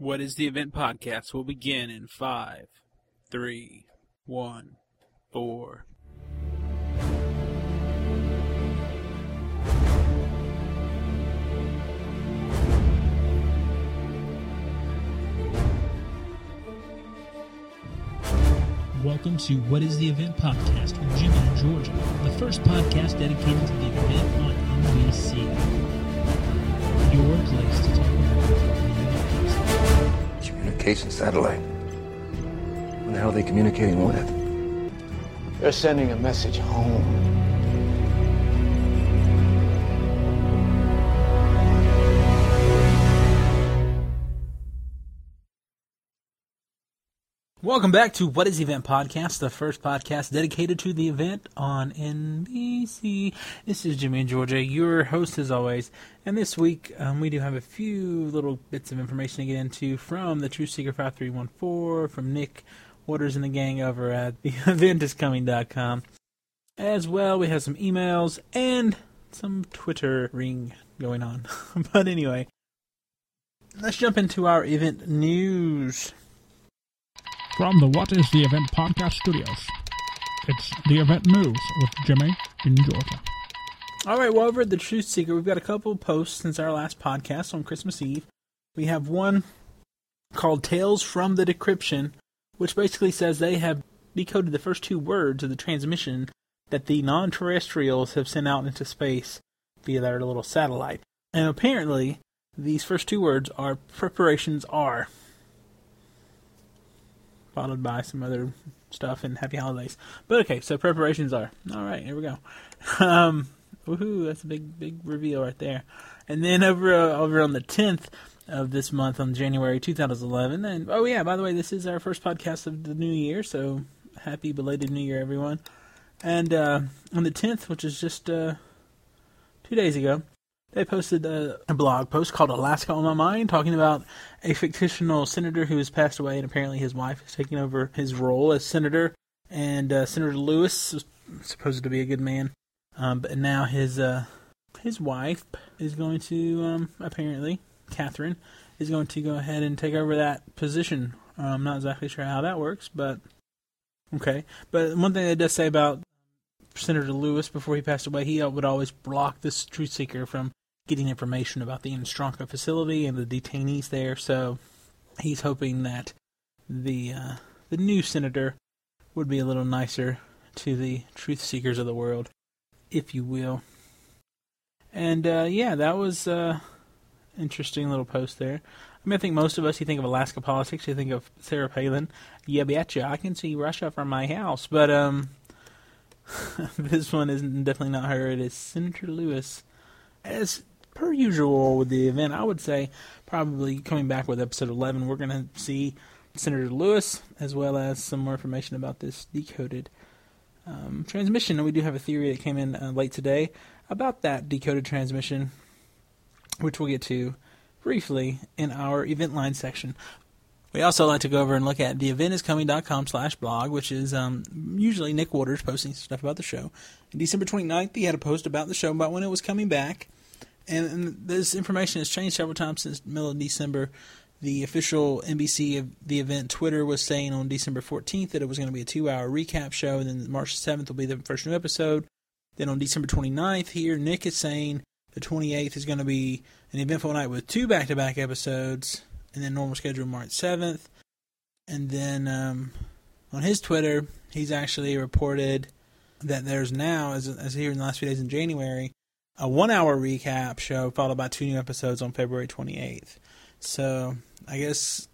What is the Event podcast will begin in five, three, one, four. Welcome to What is the Event podcast with Jim and Georgia, the first podcast dedicated to the event on NBC. Your place to talk. Communication satellite. What the hell are they communicating with? They're sending a message home. Welcome back to What is Event podcast, the first podcast dedicated to the event on NBC. This is Jimmy and Georgia, your host as always. And this week, um, we do have a few little bits of information to get into from the Truth Seeker 5314, from Nick Waters and the gang over at theeventiscoming.com. As well, we have some emails and some Twitter ring going on. but anyway, let's jump into our event news. From the What is the Event podcast studios, it's the event news with Jimmy in Georgia. All right, well, over at the Truth Seeker, we've got a couple posts since our last podcast on Christmas Eve. We have one called Tales from the Decryption, which basically says they have decoded the first two words of the transmission that the non terrestrials have sent out into space via their little satellite. And apparently, these first two words are preparations are followed by some other stuff and happy holidays. But okay, so preparations are. All right, here we go. Um, woohoo, that's a big, big reveal right there. And then over uh, over on the 10th of this month, on January 2011, and oh yeah, by the way, this is our first podcast of the new year, so happy belated New Year, everyone. And uh, on the 10th, which is just uh, two days ago, they posted a, a, blog post called Alaska on My Mind, talking about a fictional senator who has passed away, and apparently his wife is taking over his role as senator. And uh, Senator Lewis was supposed to be a good man, um, but now his uh, his wife is going to um, apparently Catherine is going to go ahead and take over that position. Uh, I'm not exactly sure how that works, but okay. But one thing they does say about Senator Lewis before he passed away, he would always block this truth seeker from getting information about the Inostranka facility and the detainees there. So he's hoping that the uh, the new senator would be a little nicer to the truth seekers of the world, if you will. And uh, yeah, that was uh, interesting little post there. I mean, I think most of us, you think of Alaska politics, you think of Sarah Palin. Yeah, betcha, I can see Russia from my house. But um, this one is definitely not her. It is Senator Lewis. As per usual with the event, I would say probably coming back with episode 11, we're going to see Senator Lewis as well as some more information about this decoded um, transmission. And we do have a theory that came in uh, late today about that decoded transmission, which we'll get to briefly in our event line section. We also like to go over and look at theeventiscoming.com slash blog, which is um, usually Nick Waters posting stuff about the show. On December 29th, he had a post about the show, about when it was coming back. And, and this information has changed several times since middle of December. The official NBC of the event Twitter was saying on December 14th that it was going to be a two-hour recap show, and then March 7th will be the first new episode. Then on December 29th here, Nick is saying the 28th is going to be an eventful night with two back-to-back episodes, and then normal schedule March 7th. And then um, on his Twitter, he's actually reported that there's now, as, as here in the last few days in January, a one hour recap show followed by two new episodes on February 28th. So I guess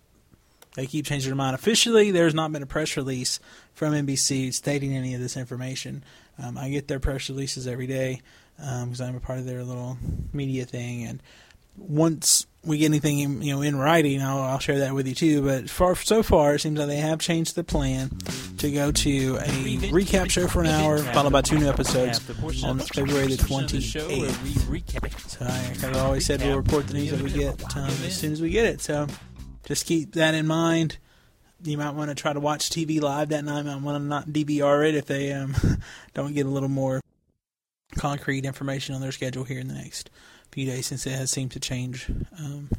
they keep changing their mind. Officially, there's not been a press release from NBC stating any of this information. Um, I get their press releases every day because um, I'm a part of their little media thing, and once we get anything you know in writing, I'll, I'll share that with you too. But far so far, it seems like they have changed the plan to go to a recap show for an hour, followed by two new episodes on February the twenty eighth. So, like I always said, we'll report the news that we get um, as soon as we get it. So, just keep that in mind. You might want to try to watch TV live that night. You might want to not DVR it if they um, don't get a little more concrete information on their schedule here in the next few days since it has seemed to change um,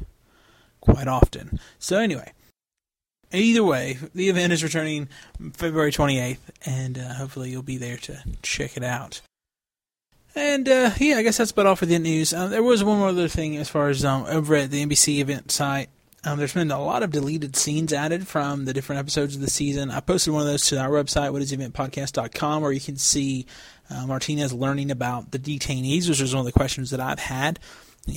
quite often. So anyway, either way, the event is returning February 28th, and uh, hopefully you'll be there to check it out. And uh, yeah, I guess that's about all for the news. Um, there was one more other thing as far as um, over at the NBC event site. Um, there's been a lot of deleted scenes added from the different episodes of the season. I posted one of those to our website, whatiseventpodcast.com, where you can see uh, Martinez learning about the detainees, which was one of the questions that I've had.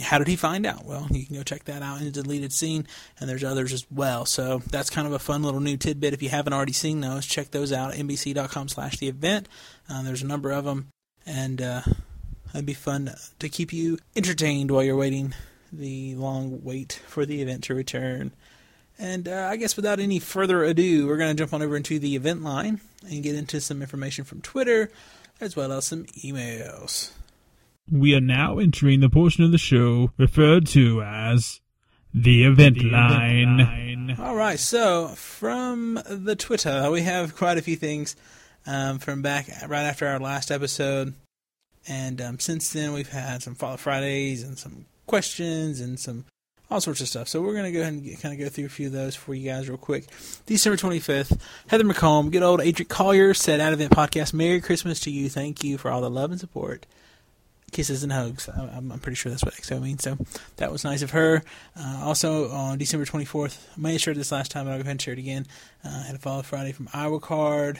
How did he find out? Well, you can go check that out in the deleted scene, and there's others as well. So that's kind of a fun little new tidbit. If you haven't already seen those, check those out at nbc.com slash the event. Uh, there's a number of them, and uh, it'd be fun to keep you entertained while you're waiting the long wait for the event to return. And uh, I guess without any further ado, we're going to jump on over into the event line and get into some information from Twitter as well as some emails. We are now entering the portion of the show referred to as the event, the line. event line. All right, so from the Twitter, we have quite a few things um, from back right after our last episode. And um, since then, we've had some Follow Fridays and some questions and some all sorts of stuff. So we're going to go ahead and get, kind of go through a few of those for you guys real quick. December 25th, Heather McComb, good old Agent Collier said, Out of Event Podcast, Merry Christmas to you. Thank you for all the love and support. Kisses and hugs. I'm, I'm pretty sure that's what XO means. So that was nice of her. Uh, also, on December 24th, I may have shared this last time, but I'll go ahead and share it again. Uh, had a follow Friday from Iowa Card.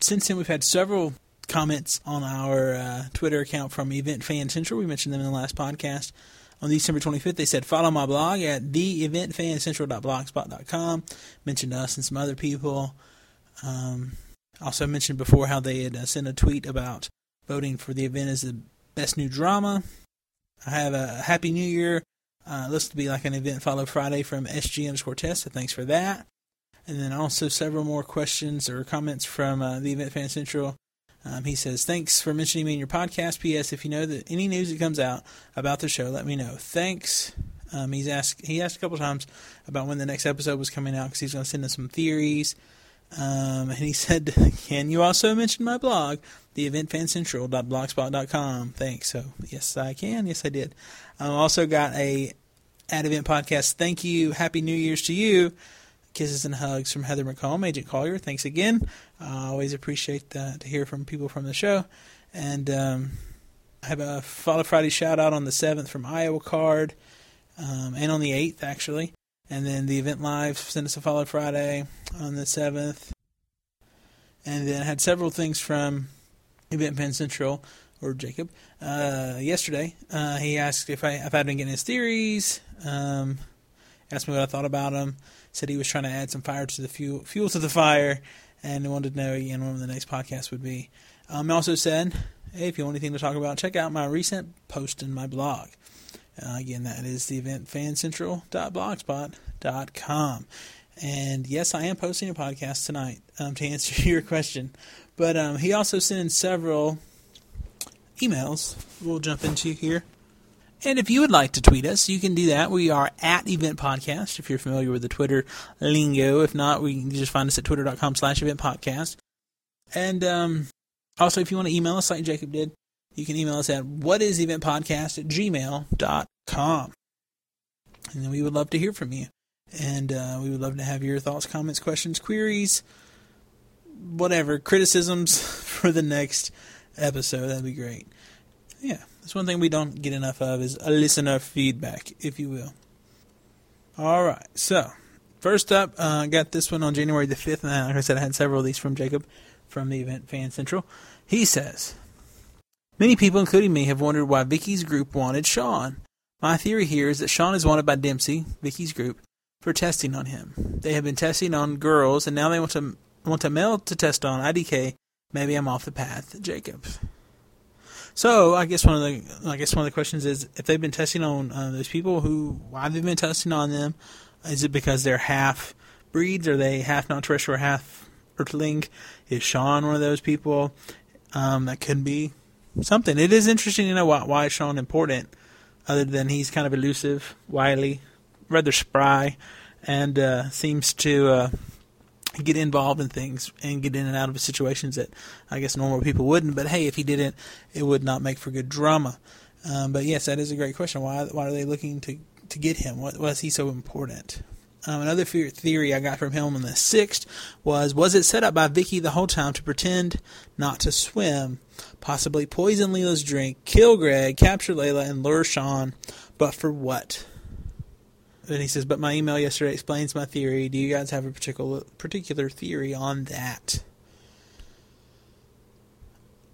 Since then, we've had several comments on our uh, Twitter account from Event Fan Central. We mentioned them in the last podcast. On December 25th, they said, follow my blog at theeventfancentral.blogspot.com. Mentioned us and some other people. Um, also mentioned before how they had uh, sent a tweet about voting for the event as the best new drama. I have a Happy New Year. Uh, looks to be like an event follow Friday from SG underscore test, so thanks for that. And then also several more questions or comments from uh, the Event Fan Central. Um, he says, Thanks for mentioning me in your podcast. P.S. If you know that any news that comes out about the show, let me know. Thanks. Um, he's asked he asked a couple times about when the next episode was coming out because he's going to send us some theories. Um, and he said, Can you also mention my blog, theeventfancentral.blogspot.com? Thanks. So, yes, I can. Yes, I did. I also got a at event podcast. Thank you. Happy New Year's to you. Kisses and hugs from Heather McComb, Agent Collier. Thanks again. I always appreciate to hear from people from the show. And um, I have a Follow Friday shout out on the 7th from Iowa Card um, and on the 8th, actually. And then the event live sent us a Follow Friday on the 7th. And then I had several things from Event Fan Central or Jacob uh, yesterday. Uh, he asked if I if I'd been getting his theories. Um, asked me what I thought about them said he was trying to add some fire to the fuel, fuel to the fire, and wanted to know again when the next podcast would be. Um, also said, hey, if you want anything to talk about, check out my recent post in my blog. Uh, again, that is the event fancentral.blogspot.com. And yes, I am posting a podcast tonight um, to answer your question. But um, he also sent in several emails we'll jump into here. And if you would like to tweet us, you can do that. We are at Event Podcast, if you're familiar with the Twitter lingo. If not, we can just find us at twitter.com slash event podcast. And um, also, if you want to email us like Jacob did, you can email us at whatiseventpodcast at gmail.com. And we would love to hear from you. And uh, we would love to have your thoughts, comments, questions, queries, whatever, criticisms for the next episode. That'd be great. Yeah. That's one thing we don't get enough of is a listener feedback, if you will. All right, so first up, I uh, got this one on January the 5th, and like I said, I had several of these from Jacob from the event Fan Central. He says, Many people, including me, have wondered why Vicky's group wanted Sean. My theory here is that Sean is wanted by Dempsey, Vicky's group, for testing on him. They have been testing on girls, and now they want to want a male to test on IDK. Maybe I'm off the path, Jacob. So I guess one of the I guess one of the questions is if they've been testing on uh, those people who why have they've been testing on them. Is it because they're half breeds? Are they half non-terrestrial, or half Earthling? Is Sean one of those people? Um, that could be something. It is interesting to know why, why is Sean important, other than he's kind of elusive, wily, rather spry, and uh, seems to uh, get involved in things and get in and out of situations that I guess normal people wouldn't. But hey, if he didn't, it would not make for good drama. Um, but yes, that is a great question. Why why are they looking to to get him? What was he so important? Um, another theory I got from him on the sixth was: Was it set up by Vicky the whole time to pretend not to swim, possibly poison Leela's drink, kill Greg, capture Leila, and lure Sean? But for what? And he says, "But my email yesterday explains my theory. Do you guys have a particular particular theory on that?"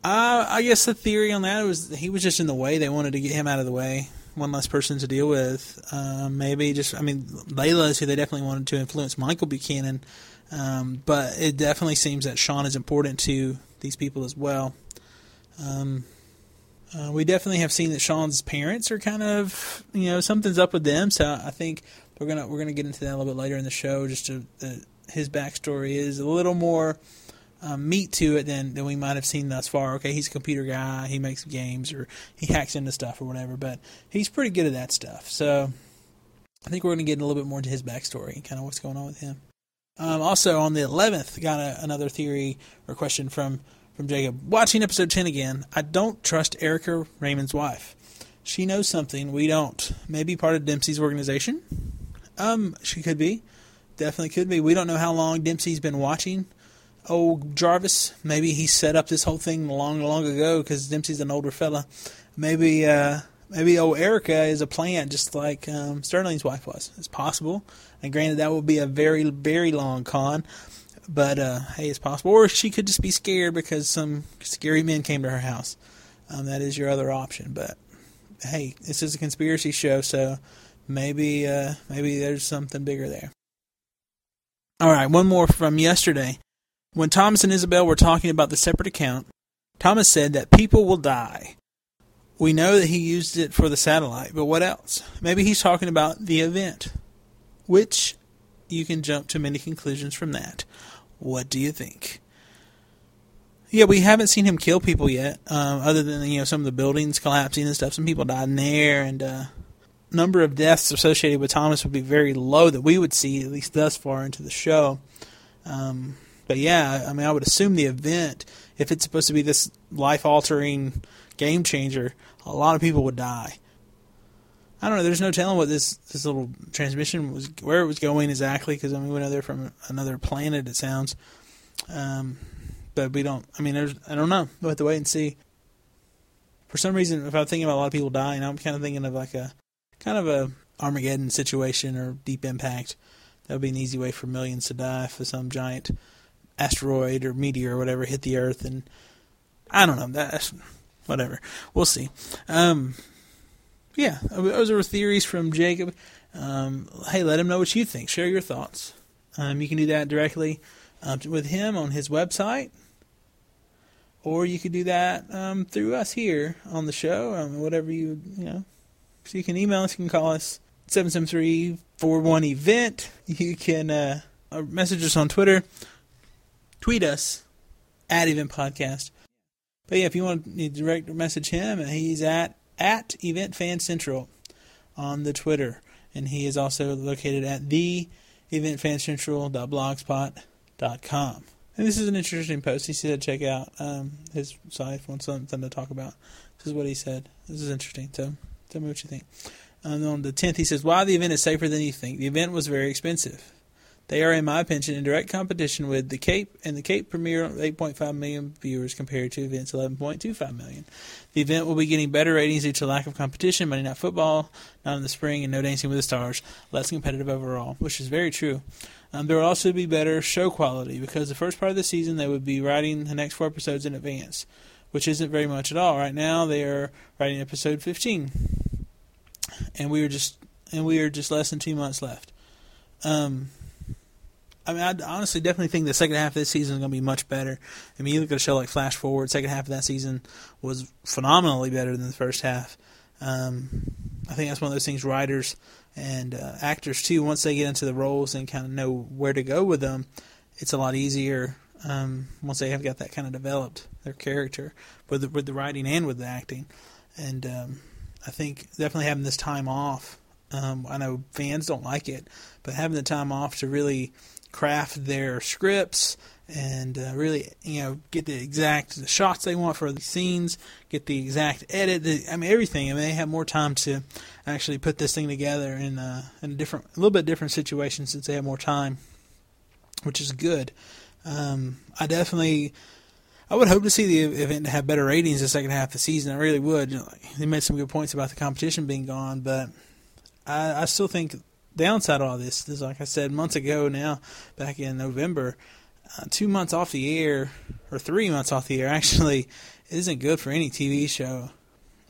Uh, I guess the theory on that was he was just in the way. They wanted to get him out of the way one less person to deal with. Um, maybe just, I mean, Leila is who they definitely wanted to influence Michael Buchanan, um, but it definitely seems that Sean is important to these people as well. Um, uh, we definitely have seen that Sean's parents are kind of, you know, something's up with them. So I think we're gonna we're gonna get into that a little bit later in the show. Just to, uh, his backstory is a little more um, meat to it than, than we might have seen thus far. Okay, he's a computer guy, he makes games or he hacks into stuff or whatever, but he's pretty good at that stuff. So I think we're going to get a little bit more into his backstory, and kind of what's going on with him. Um, also on the 11th, got a, another theory or question from from Jacob. Watching episode 10 again, I don't trust Erica Raymond's wife. She knows something we don't. Maybe part of Dempsey's organization. Um, she could be. Definitely could be. We don't know how long Dempsey's been watching old Jarvis. Maybe he set up this whole thing long, long ago because Dempsey's an older fella. Maybe, uh, maybe old Erica is a plant just like um, Sterling's wife was. It's possible. And granted, that would be a very, very long con. But uh, hey, it's possible. Or she could just be scared because some scary men came to her house. Um, that is your other option. But hey, this is a conspiracy show, so maybe uh, maybe there's something bigger there. All right, one more from yesterday. When Thomas and Isabel were talking about the separate account, Thomas said that people will die. We know that he used it for the satellite, but what else? Maybe he's talking about the event, which you can jump to many conclusions from that. What do you think? Yeah, we haven't seen him kill people yet, um, other than you know some of the buildings collapsing and stuff. Some people died in there, and uh, number of deaths associated with Thomas would be very low that we would see at least thus far into the show. Um, but yeah, I mean, I would assume the event, if it's supposed to be this life altering game changer, a lot of people would die. I don't know. There's no telling what this this little transmission was, where it was going exactly, because I mean, we know they're from another planet. It sounds, um, but we don't. I mean, there's. I don't know. We'll have to wait and see. For some reason, if I'm thinking about a lot of people dying, I'm kind of thinking of like a kind of a Armageddon situation or Deep Impact. That would be an easy way for millions to die for some giant asteroid or meteor or whatever hit the Earth, and I don't know. That's whatever. We'll see. Um, yeah, those are theories from Jacob. Um, hey, let him know what you think. Share your thoughts. Um, you can do that directly um, with him on his website, or you could do that um, through us here on the show. Um, whatever you you know. So you can email us. You can call us seven seven three four one event. You can uh, message us on Twitter tweet us at Event Podcast. But yeah, if you want to direct message him, he's at at Event Fan Central on the Twitter, and he is also located at the eventfancentral.blogspot.com. And this is an interesting post. He said check out um, his site wants something to talk about. This is what he said. This is interesting. So tell me what you think. And on the 10th, he says, Why the event is safer than you think. The event was very expensive. They are, in my opinion, in direct competition with the Cape and the Cape premiere 8.5 million viewers compared to events 11.25 million. The event will be getting better ratings due to lack of competition, Monday Night Football, not in the spring, and no Dancing with the Stars, less competitive overall, which is very true. Um, there will also be better show quality because the first part of the season they would be writing the next four episodes in advance, which isn't very much at all. Right now they are writing episode 15, and we are just and we are just less than two months left. Um, I mean, I honestly definitely think the second half of this season is going to be much better. I mean, you look at a show like Flash Forward, second half of that season was phenomenally better than the first half. Um, I think that's one of those things writers and uh, actors too. Once they get into the roles and kind of know where to go with them, it's a lot easier um, once they have got that kind of developed their character with the, with the writing and with the acting. And um, I think definitely having this time off. Um, I know fans don't like it, but having the time off to really craft their scripts and uh, really, you know, get the exact shots they want for the scenes, get the exact edit. The, I mean, everything. I mean, they have more time to actually put this thing together in a, in a different, a little bit different situation since they have more time, which is good. Um, I definitely. I would hope to see the event have better ratings the second half of the season. I really would. They made some good points about the competition being gone, but I, I still think downside of all this is, like I said months ago now, back in November, uh, two months off the air, or three months off the air, actually, isn't good for any TV show.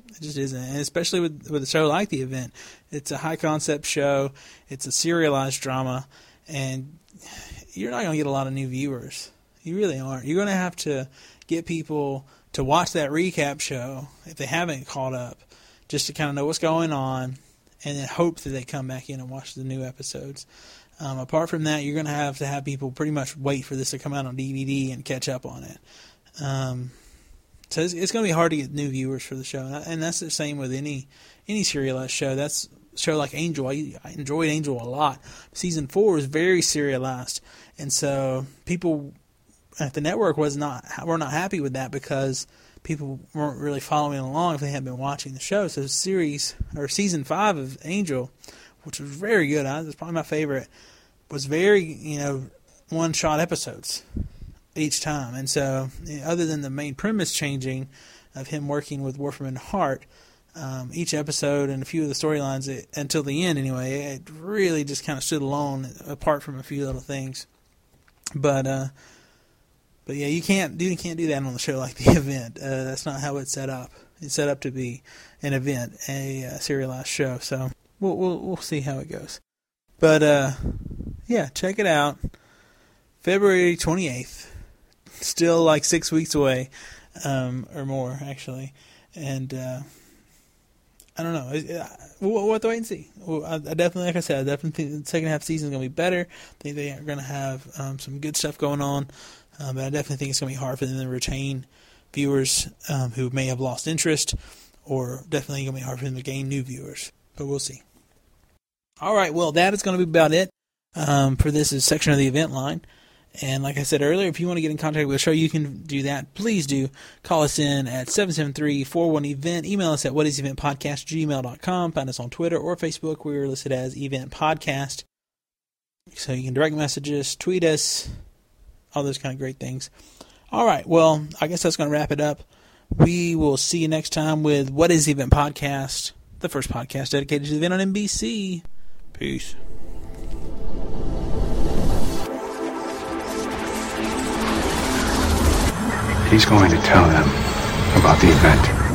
It just isn't, and especially with with a show like the event. It's a high concept show. It's a serialized drama, and you're not going to get a lot of new viewers. You really aren't. You're going to have to get people to watch that recap show if they haven't caught up, just to kind of know what's going on, and then hope that they come back in and watch the new episodes. Um, apart from that, you're going to have to have people pretty much wait for this to come out on DVD and catch up on it. Um, so it's, it's going to be hard to get new viewers for the show, and that's the same with any any serialized show. That's show like Angel. I, I enjoyed Angel a lot. Season four was very serialized, and so people at the network was not were not happy with that because people weren't really following along if they hadn't been watching the show. So series or season five of Angel which was very good. I it's probably my favorite. Was very you know one shot episodes each time, and so know, other than the main premise changing of him working with Wolfram and Hart. Um, each episode and a few of the storylines until the end anyway it really just kind of stood alone apart from a few little things but uh but yeah you can't you can't do that on the show like the event. Uh, that's not how it's set up. It's set up to be an event a, a serialized show. So we'll we'll we'll see how it goes. But uh, yeah, check it out. February twenty eighth, still like six weeks away, um, or more actually, and uh, I don't know. We'll, we'll have to wait and see. I, definitely, like I said, I definitely think the second half season is going to be better. I think they are going to have um, some good stuff going on, um, but I definitely think it's going to be hard for them to retain viewers um, who may have lost interest, or definitely going to be hard for them to gain new viewers. But we'll see. All right, well, that is going to be about it um, for this section of the event line. And like I said earlier, if you want to get in contact with the show, you can do that. Please do call us in at 773-41-EVENT. Email us at whatiseventpodcast, Find us on Twitter or Facebook. We're listed as Event Podcast. So you can direct message us, tweet us, all those kind of great things. All right, well, I guess that's going to wrap it up. We will see you next time with What is Event Podcast, the first podcast dedicated to the event on NBC. Peace. He's going to tell them about the event.